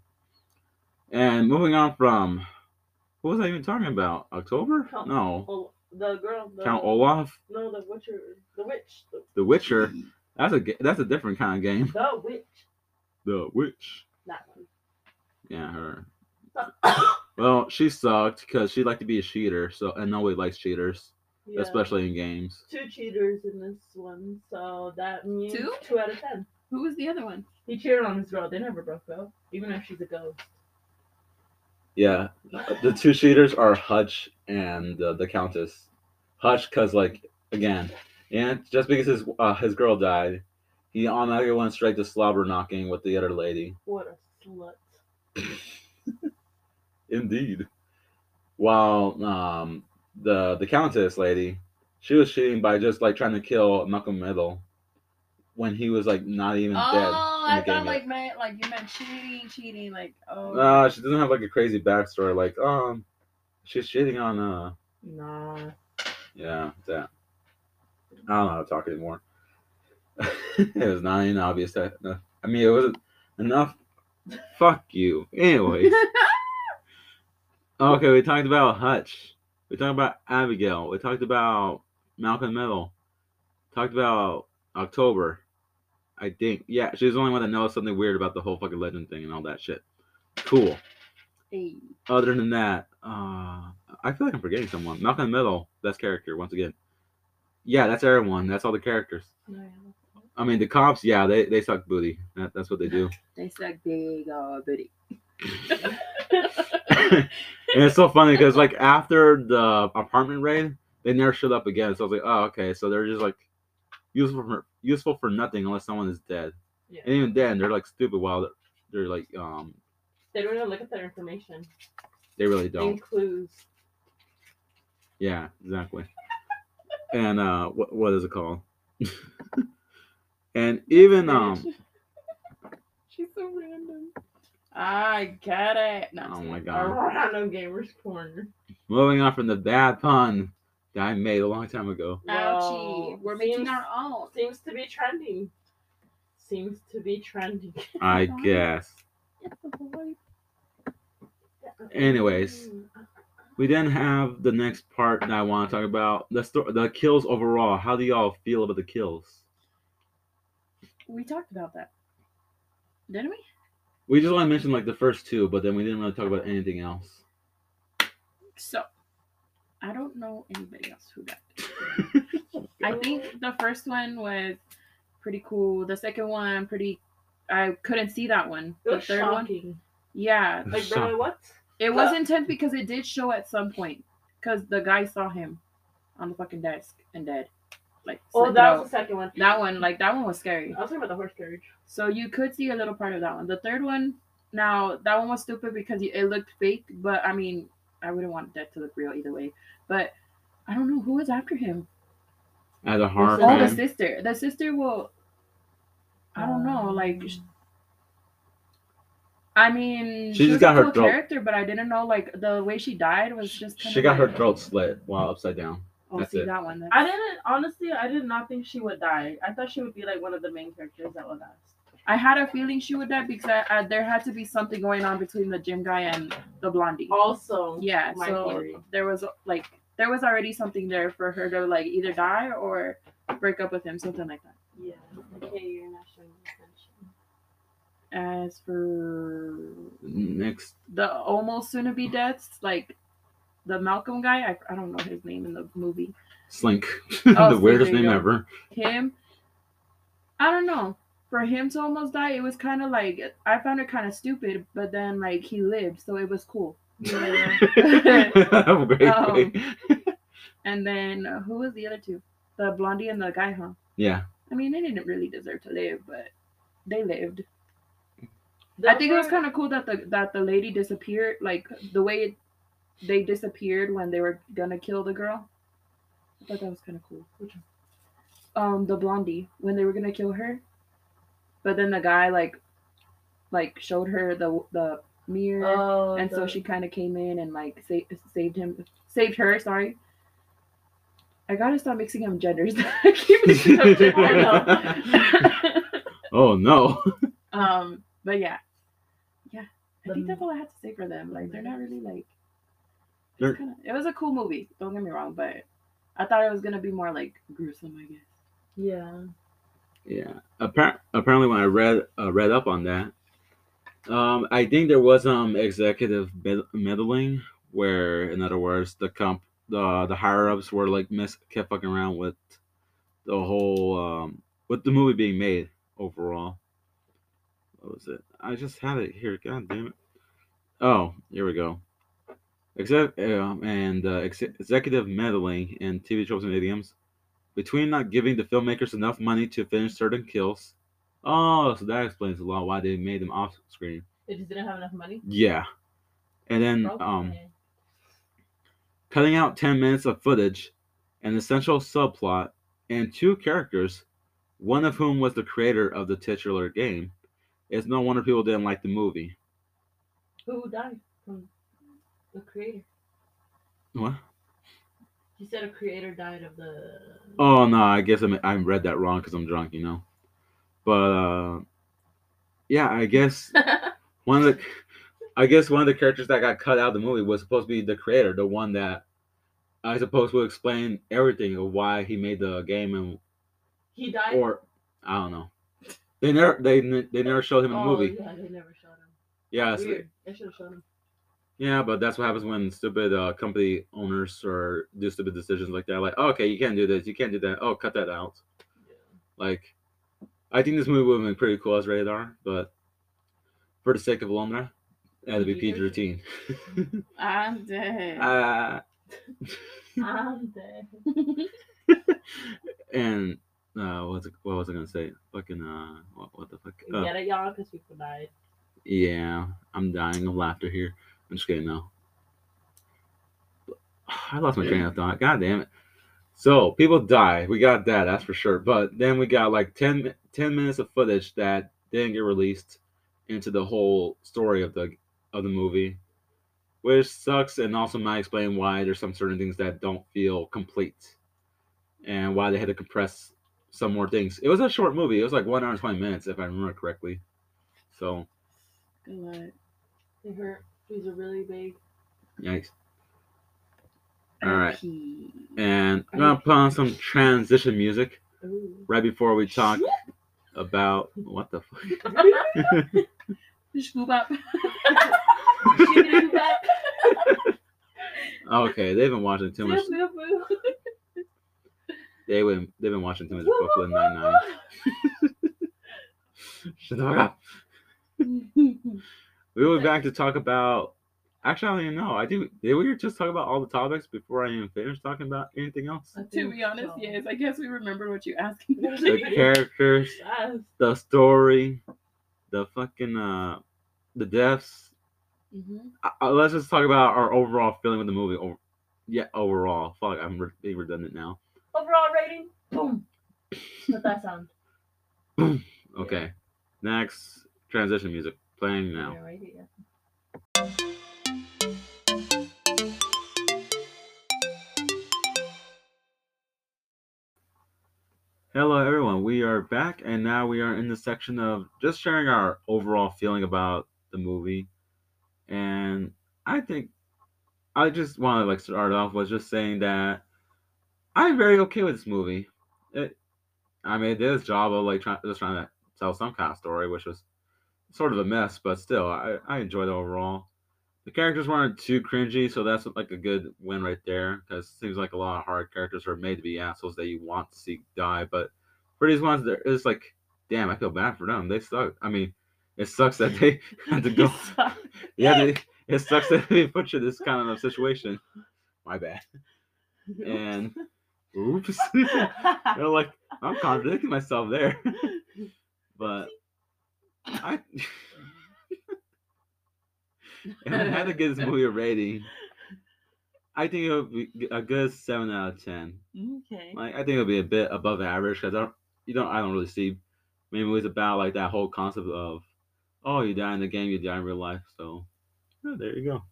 Speaker 1: And moving on from what was I even talking about? October?
Speaker 2: Count-
Speaker 1: No.
Speaker 2: The girl. The,
Speaker 1: Count Olaf,
Speaker 2: No, the Witcher. The witch. The,
Speaker 1: The Witcher. That's a that's a different kind of game.
Speaker 2: the witch.
Speaker 1: The Witch.
Speaker 2: That one.
Speaker 1: Yeah, her. Well, she sucked because she liked to be a cheater, so and nobody likes cheaters,
Speaker 2: Yeah.
Speaker 1: especially in games.
Speaker 2: two cheaters in this one, so that means
Speaker 3: Two?
Speaker 2: two out of ten.
Speaker 3: Who was the other one?
Speaker 2: He cheated on his girl. They never broke up, even if she's a ghost.
Speaker 1: Yeah, the two cheaters are Hutch and uh, the Countess. Hutch, cause like again, and just because his uh, his girl died, he automatically went straight to slobber knocking with the other lady.
Speaker 2: What a slut.
Speaker 1: Indeed. While um the the Countess lady, she was cheating by just like trying to kill Malcolm Middle when he was like not even
Speaker 3: Oh,
Speaker 1: dead.
Speaker 3: I
Speaker 1: in the
Speaker 3: thought
Speaker 1: yet.
Speaker 3: like meant like you meant cheating, cheating, like oh.
Speaker 1: No, she doesn't have like a crazy backstory. Like, um, she's cheating on uh,
Speaker 2: Nah.
Speaker 1: Yeah, that. I don't know how to talk anymore. it was not even obvious that. no- I mean, it wasn't enough. Fuck you. Anyways. okay, we talked about Hutch. We talked about Abigail. We talked about Malcolm Middle. Talked about October. I think. Yeah, she's the only one that knows something weird about the whole fucking legend thing and all that shit. Cool.
Speaker 2: Hey.
Speaker 1: Other than that, uh, I feel like I'm forgetting someone. Malcolm in the Middle, best character once again. Yeah, that's everyone. That's all the characters.
Speaker 2: No,
Speaker 1: I mean, the cops, yeah, they, they suck booty. That, that's what they do.
Speaker 2: They suck big uh booty.
Speaker 1: and it's so funny because like after the apartment raid, they never showed up again. So I was like, oh, okay. So they're just like useful for useful for nothing unless someone is dead.
Speaker 2: Yeah.
Speaker 1: And even then, they're like stupid. While they're, they're like, um,
Speaker 2: They don't even look at their information.
Speaker 1: They really don't.
Speaker 2: In clues.
Speaker 1: Yeah, exactly. and uh, what what is it called? and even um,
Speaker 2: She's so random. I get it. No,
Speaker 1: Oh my God.
Speaker 2: random gamers corner.
Speaker 1: moving on from the bad pun that I made a long time ago.
Speaker 3: Ouchie. We're making
Speaker 2: Seems-
Speaker 3: our own.
Speaker 2: Seems to be trending. Seems to be trending.
Speaker 1: I guess.
Speaker 3: It's a boy.
Speaker 1: Anyways. We then have the next part that I want to talk about the sto- the kills overall. How do y'all feel about the kills?
Speaker 3: We talked about that. Didn't we?
Speaker 1: We just only mentioned like the first two, but then we didn't really talk about anything else.
Speaker 3: So, I don't know anybody else who died. I think the first one was pretty cool. The second one, pretty. I couldn't see that one.
Speaker 2: It
Speaker 3: The
Speaker 2: was
Speaker 3: third one, yeah,
Speaker 2: Like,
Speaker 1: Shock-
Speaker 2: really, what?
Speaker 3: It was intense because it did show at some point. Because the guy saw him on the fucking desk and dead. Like,
Speaker 2: Oh,
Speaker 3: slit
Speaker 2: that
Speaker 3: throat.
Speaker 2: was the second one.
Speaker 3: that one. Like that one was scary.
Speaker 2: I was talking about the horse carriage.
Speaker 3: So you could see a little part of that one. The third one, now that one was stupid because it looked fake. But I mean, I wouldn't want that to look real either way. But I don't know who was after him.
Speaker 1: As a horror
Speaker 3: Oh, the sister. The sister will. I don't know. Like, sh- I mean,
Speaker 1: She just got
Speaker 3: a
Speaker 1: her
Speaker 3: cool
Speaker 1: throat-
Speaker 3: character, but I didn't know like the way she died was just. Kind
Speaker 1: she
Speaker 3: of
Speaker 1: got her throat slit while upside down.
Speaker 3: Oh,
Speaker 1: That's
Speaker 3: see
Speaker 1: it.
Speaker 3: that one. That's,
Speaker 2: I didn't honestly. I did not think she would die. I thought she would be like one of the main characters that would die.
Speaker 3: I had a feeling she would die because I, I, there had to be something going on between the gym guy and the blondie.
Speaker 2: Also,
Speaker 3: Yeah,
Speaker 2: my
Speaker 3: so
Speaker 2: theory.
Speaker 3: there was like there was already something there for her to like either die or break up with him, something like that.
Speaker 2: Yeah. Okay, you're not showing attention.
Speaker 3: As for
Speaker 1: Next,
Speaker 3: the almost soon to be deaths, like the Malcolm guy, I, I don't know his name in the movie.
Speaker 1: Swink,
Speaker 3: Oh,
Speaker 1: the
Speaker 3: Swink,
Speaker 1: weirdest name
Speaker 3: go.
Speaker 1: ever.
Speaker 3: Him, I don't know. For him to almost die, it was kind of like I found it kind of stupid, but then like he lived, so it was cool.
Speaker 1: Great,
Speaker 3: Um. And then uh, who was the other two? The blondie and the guy, huh?
Speaker 1: Yeah,
Speaker 3: I mean, they didn't really deserve to live, but they lived. I
Speaker 2: Those
Speaker 3: think it was kind of cool that the that the lady disappeared, like the way it, they disappeared when they were gonna kill the girl. I thought that was kind of cool.
Speaker 2: Which one?
Speaker 3: Um, the blondie when they were gonna kill her, but then the guy like, like showed her the the mirror,
Speaker 2: Oh,
Speaker 3: and so she kind of came in and like sa- saved him, saved her. Sorry. I gotta stop mixing up genders. I keep mixing up genders.
Speaker 1: Oh no.
Speaker 3: Um, but yeah, yeah. I think that's all I had to say for them. Like they're not really like.
Speaker 1: They're-
Speaker 3: kinda, it was a cool movie. Don't get me wrong, but I thought it was gonna be more like gruesome. I guess.
Speaker 2: Yeah.
Speaker 1: Yeah. Appar- apparently, when I read uh, read up on that, um, I think there was um executive meddling, where, in other words, the comp the the higher ups were like miss kept fucking around with the whole um with the movie being made overall. What was it? I just had it here. God damn it. Oh, here we go. Exec- um, and uh, ex- executive meddling in TV tropes and idioms between not giving the filmmakers enough money to finish certain kills. Oh, so that explains a lot why they made them off screen.
Speaker 2: They just didn't have enough money.
Speaker 1: Yeah. And then um cutting out 10 minutes of footage, an essential subplot, and two characters, one of whom was the creator of the titular game. It's no wonder people didn't like the movie.
Speaker 2: Who died from the creator?
Speaker 1: What?
Speaker 2: He said a creator died of the.
Speaker 1: Oh no, I guess I I read that wrong because I'm drunk, you know. But uh, yeah, I guess one of the, I guess one of the characters that got cut out of the movie was supposed to be the creator, the one that I suppose will explain everything of why he made the game and
Speaker 2: he died.
Speaker 1: or I don't know. They never they they never showed him in the
Speaker 2: oh,
Speaker 1: movie.
Speaker 2: Yeah, they never showed him.
Speaker 1: Yeah, so-
Speaker 2: Weird. They should have shown him.
Speaker 1: yeah, but that's what happens when stupid uh, company owners or do stupid decisions like that. Like, oh, okay, you can't do this, you can't do that. Oh, cut that out. Like, I think this movie would have been pretty cool as radar, but for the sake of Londra, it had to be PG
Speaker 2: PG-13.
Speaker 1: thirteen.
Speaker 3: I'm dead.
Speaker 1: uh,
Speaker 2: I'm dead.
Speaker 1: and uh, what was it, what was I gonna say? Fucking uh, what, what the fuck? Uh,
Speaker 2: Get it, y'all, because people died.
Speaker 1: Yeah, I'm dying of laughter here. I'm just kidding now. I lost my train of thought. God damn it. So people die. We got that, that's for sure. But then we got like 10, 10 minutes of footage that didn't get released into the whole story of the of the movie, which sucks and also might explain why there's some certain things that don't feel complete, and why they had to compress some more things. It was a short movie. It was like one hour and twenty minutes, if I remember correctly. So
Speaker 3: Good luck.
Speaker 2: They hurt. These are really big.
Speaker 1: yikes. All right. And I'm gonna put on some transition music
Speaker 2: Ooh.
Speaker 1: right before we talk about what the fuck.
Speaker 3: Scoop up.
Speaker 1: Okay, they've been watching too much. They been they've been watching too much Brooklyn Nine Nine. Shut the fuck up. We'll be back to talk about. Actually, I don't even know. I do. Did we just talk about all the topics before I even finished talking about anything else?
Speaker 3: To be honest,
Speaker 2: so.
Speaker 3: yes. I guess we remember what you asked.
Speaker 1: The characters,
Speaker 2: Yes.
Speaker 1: the story, the fucking uh, the deaths.
Speaker 3: Mhm.
Speaker 1: Uh, uh, let's just talk about our overall feeling with the movie. Over, yeah, overall. Fuck, I'm re- being redundant now.
Speaker 2: Overall rating. Boom. What's that sound?
Speaker 1: Okay, next transition music playing now.
Speaker 2: Yeah, right.
Speaker 1: Hello, everyone. We are back, and now we are in the section of just sharing our overall feeling about the movie. And I think I just want to like start off with just saying that I'm very okay with this movie. It, I mean, it did its job of like trying just trying to tell some kind of story, which was sort of a mess, but still, I I enjoyed it overall. The characters weren't too cringy, so that's like a good win right there. Because it seems like a lot of hard characters are made to be assholes that you want to see die, but for these ones, there it's like, damn, I feel bad for them. They suck. I mean, it sucks that they had to go. Yeah, they, it sucks that they put you in this kind of situation. My bad. And oops, they're like, I'm contradicting myself there. But I, if I had to give this movie a rating, I think it would be a good seven out of ten.
Speaker 2: okay.
Speaker 1: Like I think it'll be a bit above average because I don't, you don't, I don't really see many movies about like that whole concept of, oh, you die in the game, you die in real life. So, yeah, there you go.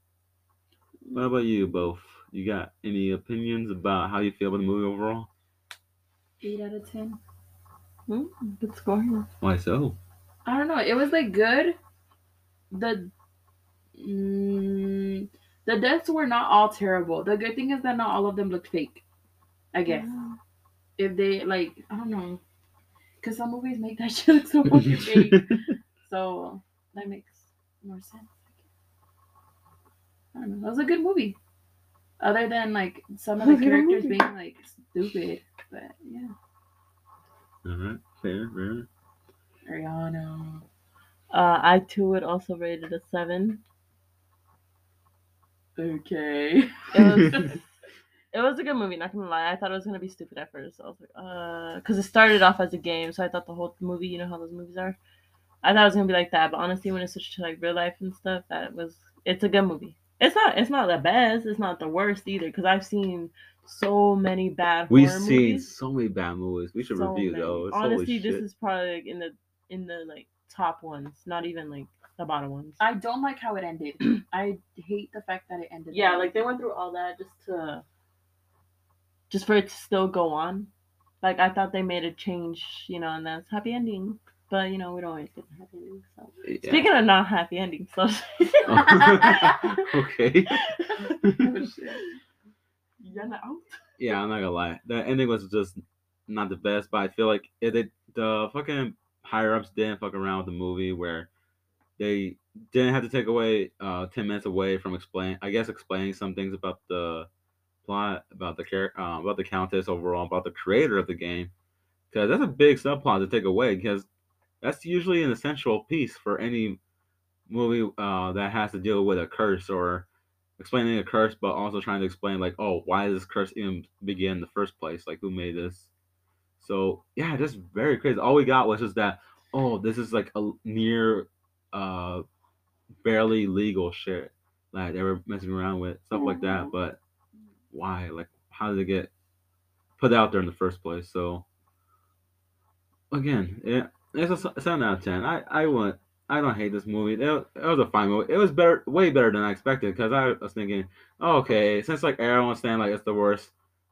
Speaker 1: What about you both? You got any opinions about how you feel about the movie overall?
Speaker 3: Eight out of ten.
Speaker 2: Hmm, good score.
Speaker 1: Why so?
Speaker 3: I don't know. It was like good. The mm, the deaths were not all terrible. The good thing is that not all of them looked fake. I guess if they like, I don't know, because some movies make that shit look so fucking fake. So that makes more sense. I don't know. That was a good movie. Other than like some of the
Speaker 2: It was a good
Speaker 3: characters being like stupid, but yeah.
Speaker 1: All right, fair, fair.
Speaker 3: Ariana.
Speaker 2: Uh, I too would also rate it a seven.
Speaker 3: Okay.
Speaker 2: It was it was a good movie. Not gonna lie, I thought it was gonna be stupid at first. I was like, uh, because it started off as a game, so I thought the whole movie, you know how those movies are. I thought it was gonna be like that, but honestly, when it switched to like real life and stuff, that was it's a good movie. It's not it's not the best. It's not the worst either, because I've seen so many bad
Speaker 1: We've
Speaker 2: horror
Speaker 1: seen
Speaker 2: movies.
Speaker 1: so many bad movies. We should
Speaker 2: So
Speaker 1: review
Speaker 2: many.
Speaker 1: those.
Speaker 2: Honestly,
Speaker 1: Holy
Speaker 2: this
Speaker 1: shit.
Speaker 2: is probably like in the in the like top ones, not even like the bottom ones.
Speaker 3: I don't like how it ended. I hate the fact that it ended.
Speaker 2: yeah,
Speaker 3: that
Speaker 2: like they went through all that just to just for it to still go on. Like I thought they made a change, you know, and that's happy ending. But you know, we don't always get the happy ending. So
Speaker 1: Yeah.
Speaker 2: speaking of not happy endings, so
Speaker 1: okay.
Speaker 2: oh. You're not out.
Speaker 1: Yeah, I'm not gonna lie. The ending was just not the best, but I feel like it, the fucking higher ups didn't fuck around with the movie where they didn't have to take away uh ten minutes away from explain I guess explaining some things about the plot, about the char- uh, about the countess overall, about the creator of the game. Because that's a big subplot to take away because that's usually an essential piece for any movie uh, that has to deal with a curse or explaining a curse, but also trying to explain like, oh, why did this curse even begin in the first place? Like, who made this? So yeah, just very crazy. All we got was just that. Oh, this is like a near, uh, barely legal shit that they were messing around with stuff like that.
Speaker 2: Mhm.
Speaker 1: But why? Like, how did it get put out there in the first place? So again, it, it's a seven out of ten. I I wouldn't. I don't hate this movie. It, wa- it was a fine movie. It was better, way better than I expected. Because I was thinking, oh, okay, since like everyone's saying like it's the worst,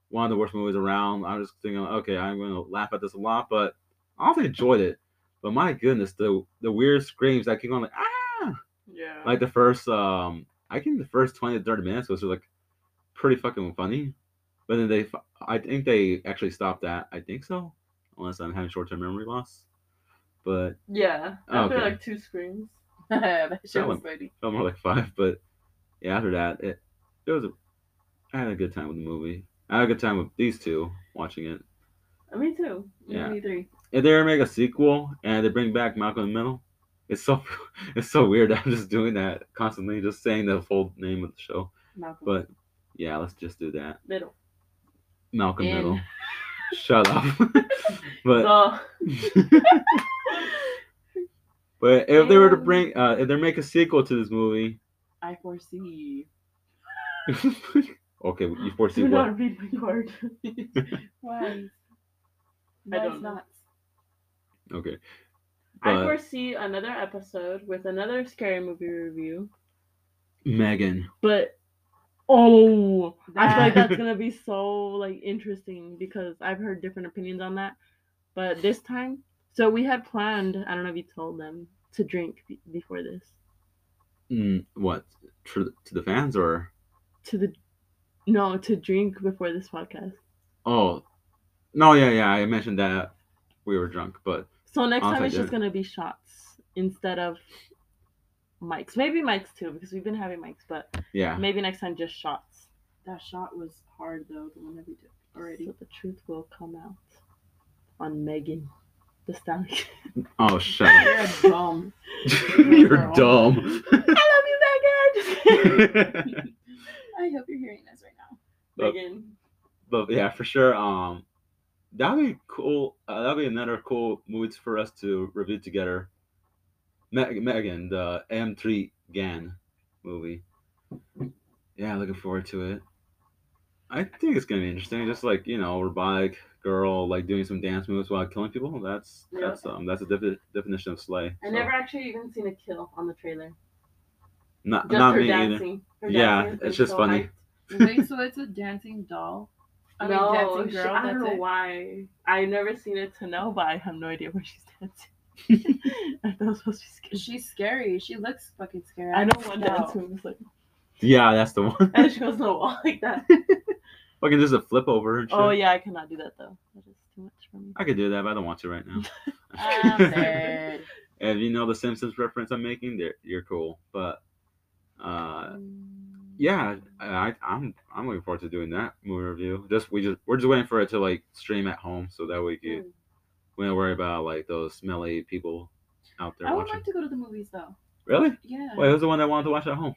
Speaker 1: one of the worst movies around. I'm just thinking, okay, I'm gonna laugh at this a lot, but I also enjoyed it. But my goodness, the the weird screams that keep going like ah,
Speaker 2: Yeah.
Speaker 1: like the first um, I think the first twenty to thirty minutes was like pretty fucking funny. But then they, I think they actually stopped that. I think so, unless I'm having short term memory loss. But
Speaker 2: yeah. After
Speaker 1: Okay.
Speaker 2: like two screams.
Speaker 3: that shit was funny.
Speaker 1: felt more like five. But yeah, after that, it it was. A, I had a good time with the movie. I had a good time with these two watching it.
Speaker 2: Uh, Me too.
Speaker 1: Yeah.
Speaker 2: Me three.
Speaker 1: If they ever make a sequel and they bring back Malcolm in the Middle, it's so it's so weird. that I'm just doing that constantly, just saying the full name of the show.
Speaker 2: Malcolm.
Speaker 1: But yeah, let's just do that.
Speaker 2: middle.
Speaker 1: Malcolm
Speaker 3: In.
Speaker 1: Middle. Shut up. but
Speaker 2: So
Speaker 1: but if they were to bring uh if they make a sequel to this movie,
Speaker 2: I foresee.
Speaker 1: okay, you foresee
Speaker 2: Do
Speaker 1: what?
Speaker 2: not read my card.
Speaker 3: Why?
Speaker 2: I don't
Speaker 3: not?
Speaker 1: Okay.
Speaker 2: I foresee another episode with another scary movie review.
Speaker 1: Megan.
Speaker 2: But oh, I feel like that's gonna be so like interesting because I've heard different opinions on that. But this time, so we had planned. I don't know if you told them to drink be- before this
Speaker 1: Mm, what? To, to the fans or
Speaker 2: to the no to drink before this podcast.
Speaker 1: oh no yeah yeah I mentioned that we were drunk but
Speaker 2: So next time it's just gonna be shots instead of mics. Maybe mics too because we've been having mics, but
Speaker 1: yeah
Speaker 2: maybe next time just shots.
Speaker 3: That shot was hard though, the one that we did already.
Speaker 2: So the truth will come out on Megan, the stallion.
Speaker 1: oh shut up
Speaker 3: You're dumb.
Speaker 1: you're dumb
Speaker 2: I love you, Megan.
Speaker 3: I hope you're hearing this right now.
Speaker 1: But-
Speaker 2: Megan.
Speaker 1: but yeah for sure um that'd be cool uh, that'd be another cool movie for us to review together Me- Megan the M3 Gan movie yeah looking forward to it I think it's gonna be interesting just like you know robotic girl like doing some dance moves while killing people that's
Speaker 2: Yeah.
Speaker 1: that's um that's a defi- definition of slay
Speaker 2: I
Speaker 1: so.
Speaker 2: never actually even seen a kill on the trailer.
Speaker 1: not,
Speaker 2: Just
Speaker 1: not
Speaker 2: her
Speaker 1: me either.
Speaker 2: Her
Speaker 1: Yeah,
Speaker 2: dancing
Speaker 1: it's just
Speaker 2: so
Speaker 1: funny.
Speaker 2: hyped.
Speaker 3: Wait, so it's a dancing doll? I mean,
Speaker 2: no,
Speaker 3: dancing
Speaker 2: she-
Speaker 3: girl.
Speaker 2: I don't
Speaker 3: that's
Speaker 2: know
Speaker 3: it.
Speaker 2: why. I've never seen it to know, but I have no idea where she's dancing. I thought it was supposed to be scary.
Speaker 3: She's scary. She looks fucking scary.
Speaker 2: I know one
Speaker 3: tell.
Speaker 2: dance move is like,
Speaker 1: yeah that's the one
Speaker 2: and she goes no wall like that.
Speaker 1: fucking just a flip over and shit.
Speaker 2: Oh yeah, I cannot do that though. That is too much for me.
Speaker 1: I could do that but I don't want to right now
Speaker 3: I'm dead.
Speaker 1: If you know the Simpsons reference I'm making, you're cool. But uh, yeah, I, I'm I'm looking forward to doing that movie review. Just we just we're just waiting for it to like stream at home so that we
Speaker 2: Mm.
Speaker 1: Can we don't worry about like those smelly people out there
Speaker 3: I would
Speaker 1: watching.
Speaker 3: like to go to the movies though.
Speaker 1: Really?
Speaker 3: Yeah.
Speaker 1: Wait, who's the one that wanted to watch at home?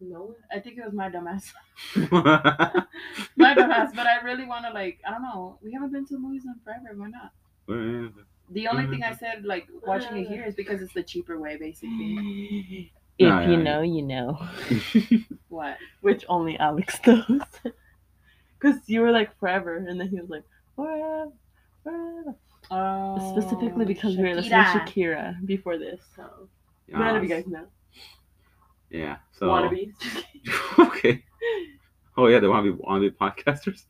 Speaker 2: No.
Speaker 3: I think it was my dumbass. My dumbass, but I really want to like. I don't know. We haven't been to the movies in forever. Why not? The only thing I said like watching it here is because it's the cheaper way, basically.
Speaker 2: If
Speaker 1: Yeah,
Speaker 2: you
Speaker 1: yeah,
Speaker 2: know, you know.
Speaker 3: What?
Speaker 2: Which only Alex knows. Because you were like forever, and then he was like forever, forever.
Speaker 3: Oh,
Speaker 2: Specifically because we were listening to
Speaker 3: Shakira.
Speaker 2: Shakira before this. So none of you guys know.
Speaker 1: Yeah. So
Speaker 2: Wannabes.
Speaker 1: okay. Oh yeah, they want to be want to be podcasters.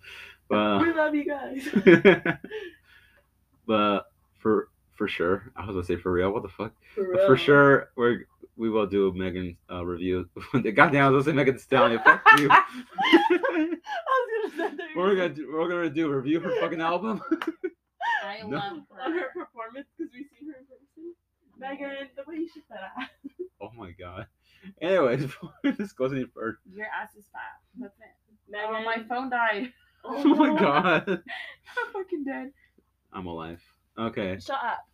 Speaker 1: But
Speaker 2: we love you guys.
Speaker 1: but for for sure, I was gonna say for real. What the fuck?
Speaker 2: For,
Speaker 1: But for sure, we're we will do a Megan uh, review. Goddamn, I was gonna say Megan Stallion. Fuck you.
Speaker 2: I was gonna say that.
Speaker 1: we're gonna do, we're gonna do a review her fucking album.
Speaker 3: I
Speaker 1: No.
Speaker 3: love
Speaker 2: on her
Speaker 3: her.
Speaker 2: performance because we see her in person. Megan, the way you shook that ass.
Speaker 1: oh my god. Anyways, before this goes any further.
Speaker 3: Your ass is fat. That's it.
Speaker 2: Megan,
Speaker 3: Oh, my phone died.
Speaker 1: Oh my god.
Speaker 3: I'm fucking dead.
Speaker 1: I'm alive. Okay.
Speaker 2: Shut up.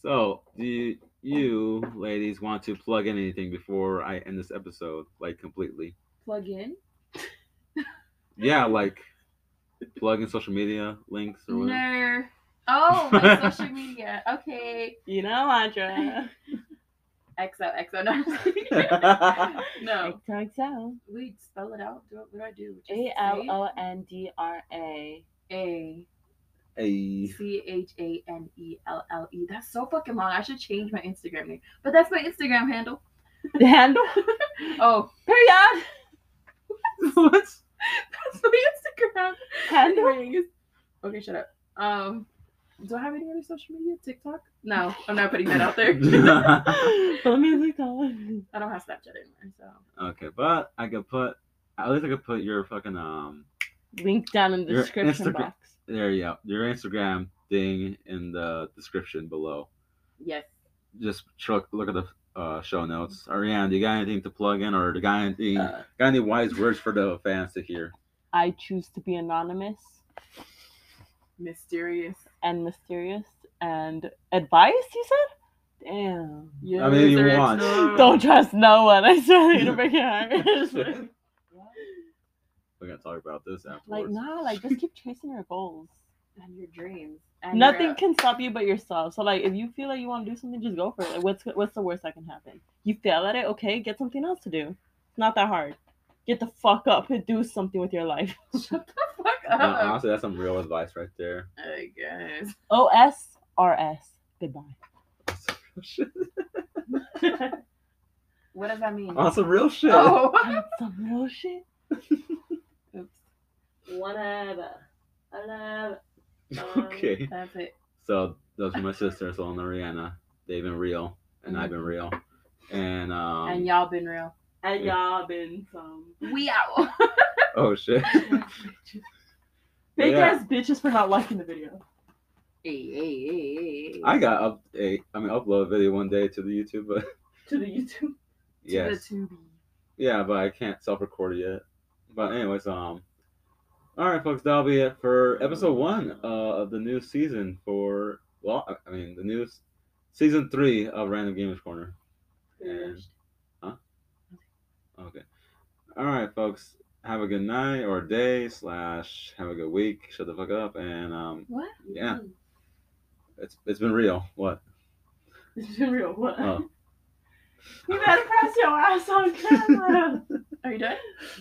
Speaker 1: So, do you, you ladies want to plug in anything before I end this episode, like completely?
Speaker 3: Plug in.
Speaker 1: Yeah, like plug in social media links or whatever.
Speaker 3: No. Oh, my social media. Okay.
Speaker 2: You know, Andra.
Speaker 3: XO XO. No. no.
Speaker 2: XOXO.
Speaker 3: Wait, spell it out. Do what, what do I do? Just
Speaker 2: A
Speaker 3: say
Speaker 2: L
Speaker 3: it?
Speaker 2: O N D R A.
Speaker 3: A
Speaker 1: Hey.
Speaker 3: C H A N E L L E. That's so fucking long. I should change my Instagram name. But that's my Instagram handle.
Speaker 2: The handle?
Speaker 3: Oh,
Speaker 2: Period.
Speaker 1: what?
Speaker 3: that's my Instagram
Speaker 2: Handle?
Speaker 3: Anyways. Okay, shut up. Um, do I have any other social media? TikTok? No, I'm not putting that out there.
Speaker 2: Let me look.
Speaker 3: I don't have Snapchat anymore, so
Speaker 1: okay, but I could put at least I could put your fucking um
Speaker 2: Link down in the description
Speaker 1: Instagram-
Speaker 2: box.
Speaker 1: there you go your Instagram thing in the description below.
Speaker 3: yes.
Speaker 1: Just tr- look at the uh, show notes. Ariane, do you got anything to plug in, or do you got anything,
Speaker 2: Uh,
Speaker 1: got any wise words for the fans to hear?
Speaker 2: I choose to be anonymous
Speaker 3: Mysterious.
Speaker 2: and mysterious and advice, you said? Damn.
Speaker 3: Yeah.
Speaker 1: I mean, you want.
Speaker 2: Don't trust no one. I swear to break your heart.
Speaker 1: We're gonna talk about this afterwards.
Speaker 2: like, nah, like just keep chasing your goals.
Speaker 3: And your dreams. And
Speaker 2: Nothing
Speaker 3: your-
Speaker 2: can stop you but yourself. So like if you feel like you want to do something, just go for it. Like what's what's the worst that can happen? You fail at it, okay, get something else to do. It's not that hard. Get the fuck up and do something with your life.
Speaker 3: Shut the fuck
Speaker 1: No,
Speaker 3: up.
Speaker 1: honestly, that's some real advice right there.
Speaker 3: I guess.
Speaker 2: O S R S. Goodbye.
Speaker 3: What does that mean?
Speaker 1: On some real shit.
Speaker 3: Oh.
Speaker 2: That's some real shit.
Speaker 3: Oops.
Speaker 2: Whatever. I love
Speaker 1: okay.
Speaker 3: That's it.
Speaker 1: So those are my sisters, Lona and Rihanna. They've been real, and I've been real. And um.
Speaker 3: and y'all been real.
Speaker 2: And y'all been some
Speaker 3: We out.
Speaker 1: oh shit.
Speaker 2: big
Speaker 1: Yeah.
Speaker 2: ass bitches for not liking the video.
Speaker 3: hey, hey, hey, hey, hey.
Speaker 1: I got up a, I mean, upload a video one day to the YouTube, but
Speaker 2: To the YouTube.
Speaker 1: yes,
Speaker 3: To the
Speaker 1: yeah, but I can't self-record it yet. But anyways, um, all right, folks, that'll be it for episode one uh, of the new season for well, I- I mean, the new s- season three of Random Gamers Corner. And, okay, all right, folks, have a good night or day slash have a good week. Shut the fuck up, and um,
Speaker 3: What?
Speaker 1: yeah, it's it's been real. What?
Speaker 2: It's been real. What?
Speaker 1: Oh.
Speaker 2: You better press your ass on camera.
Speaker 3: Are you done?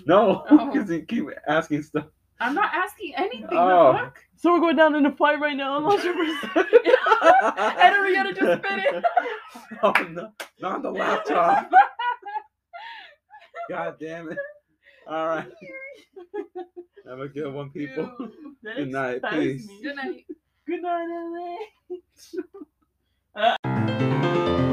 Speaker 1: No,
Speaker 3: Oh.
Speaker 1: you keep asking stuff.
Speaker 3: I'm not asking anything.
Speaker 1: Oh.
Speaker 2: So we're going down in a fight right now. Unless you're
Speaker 3: And we gotta just spin it.
Speaker 1: oh no, not the laptop. God damn it. All right. Have a good one, people.
Speaker 3: Ew.
Speaker 2: That
Speaker 1: Good night, peace.
Speaker 2: me.
Speaker 3: Good night.
Speaker 2: Good night, LA.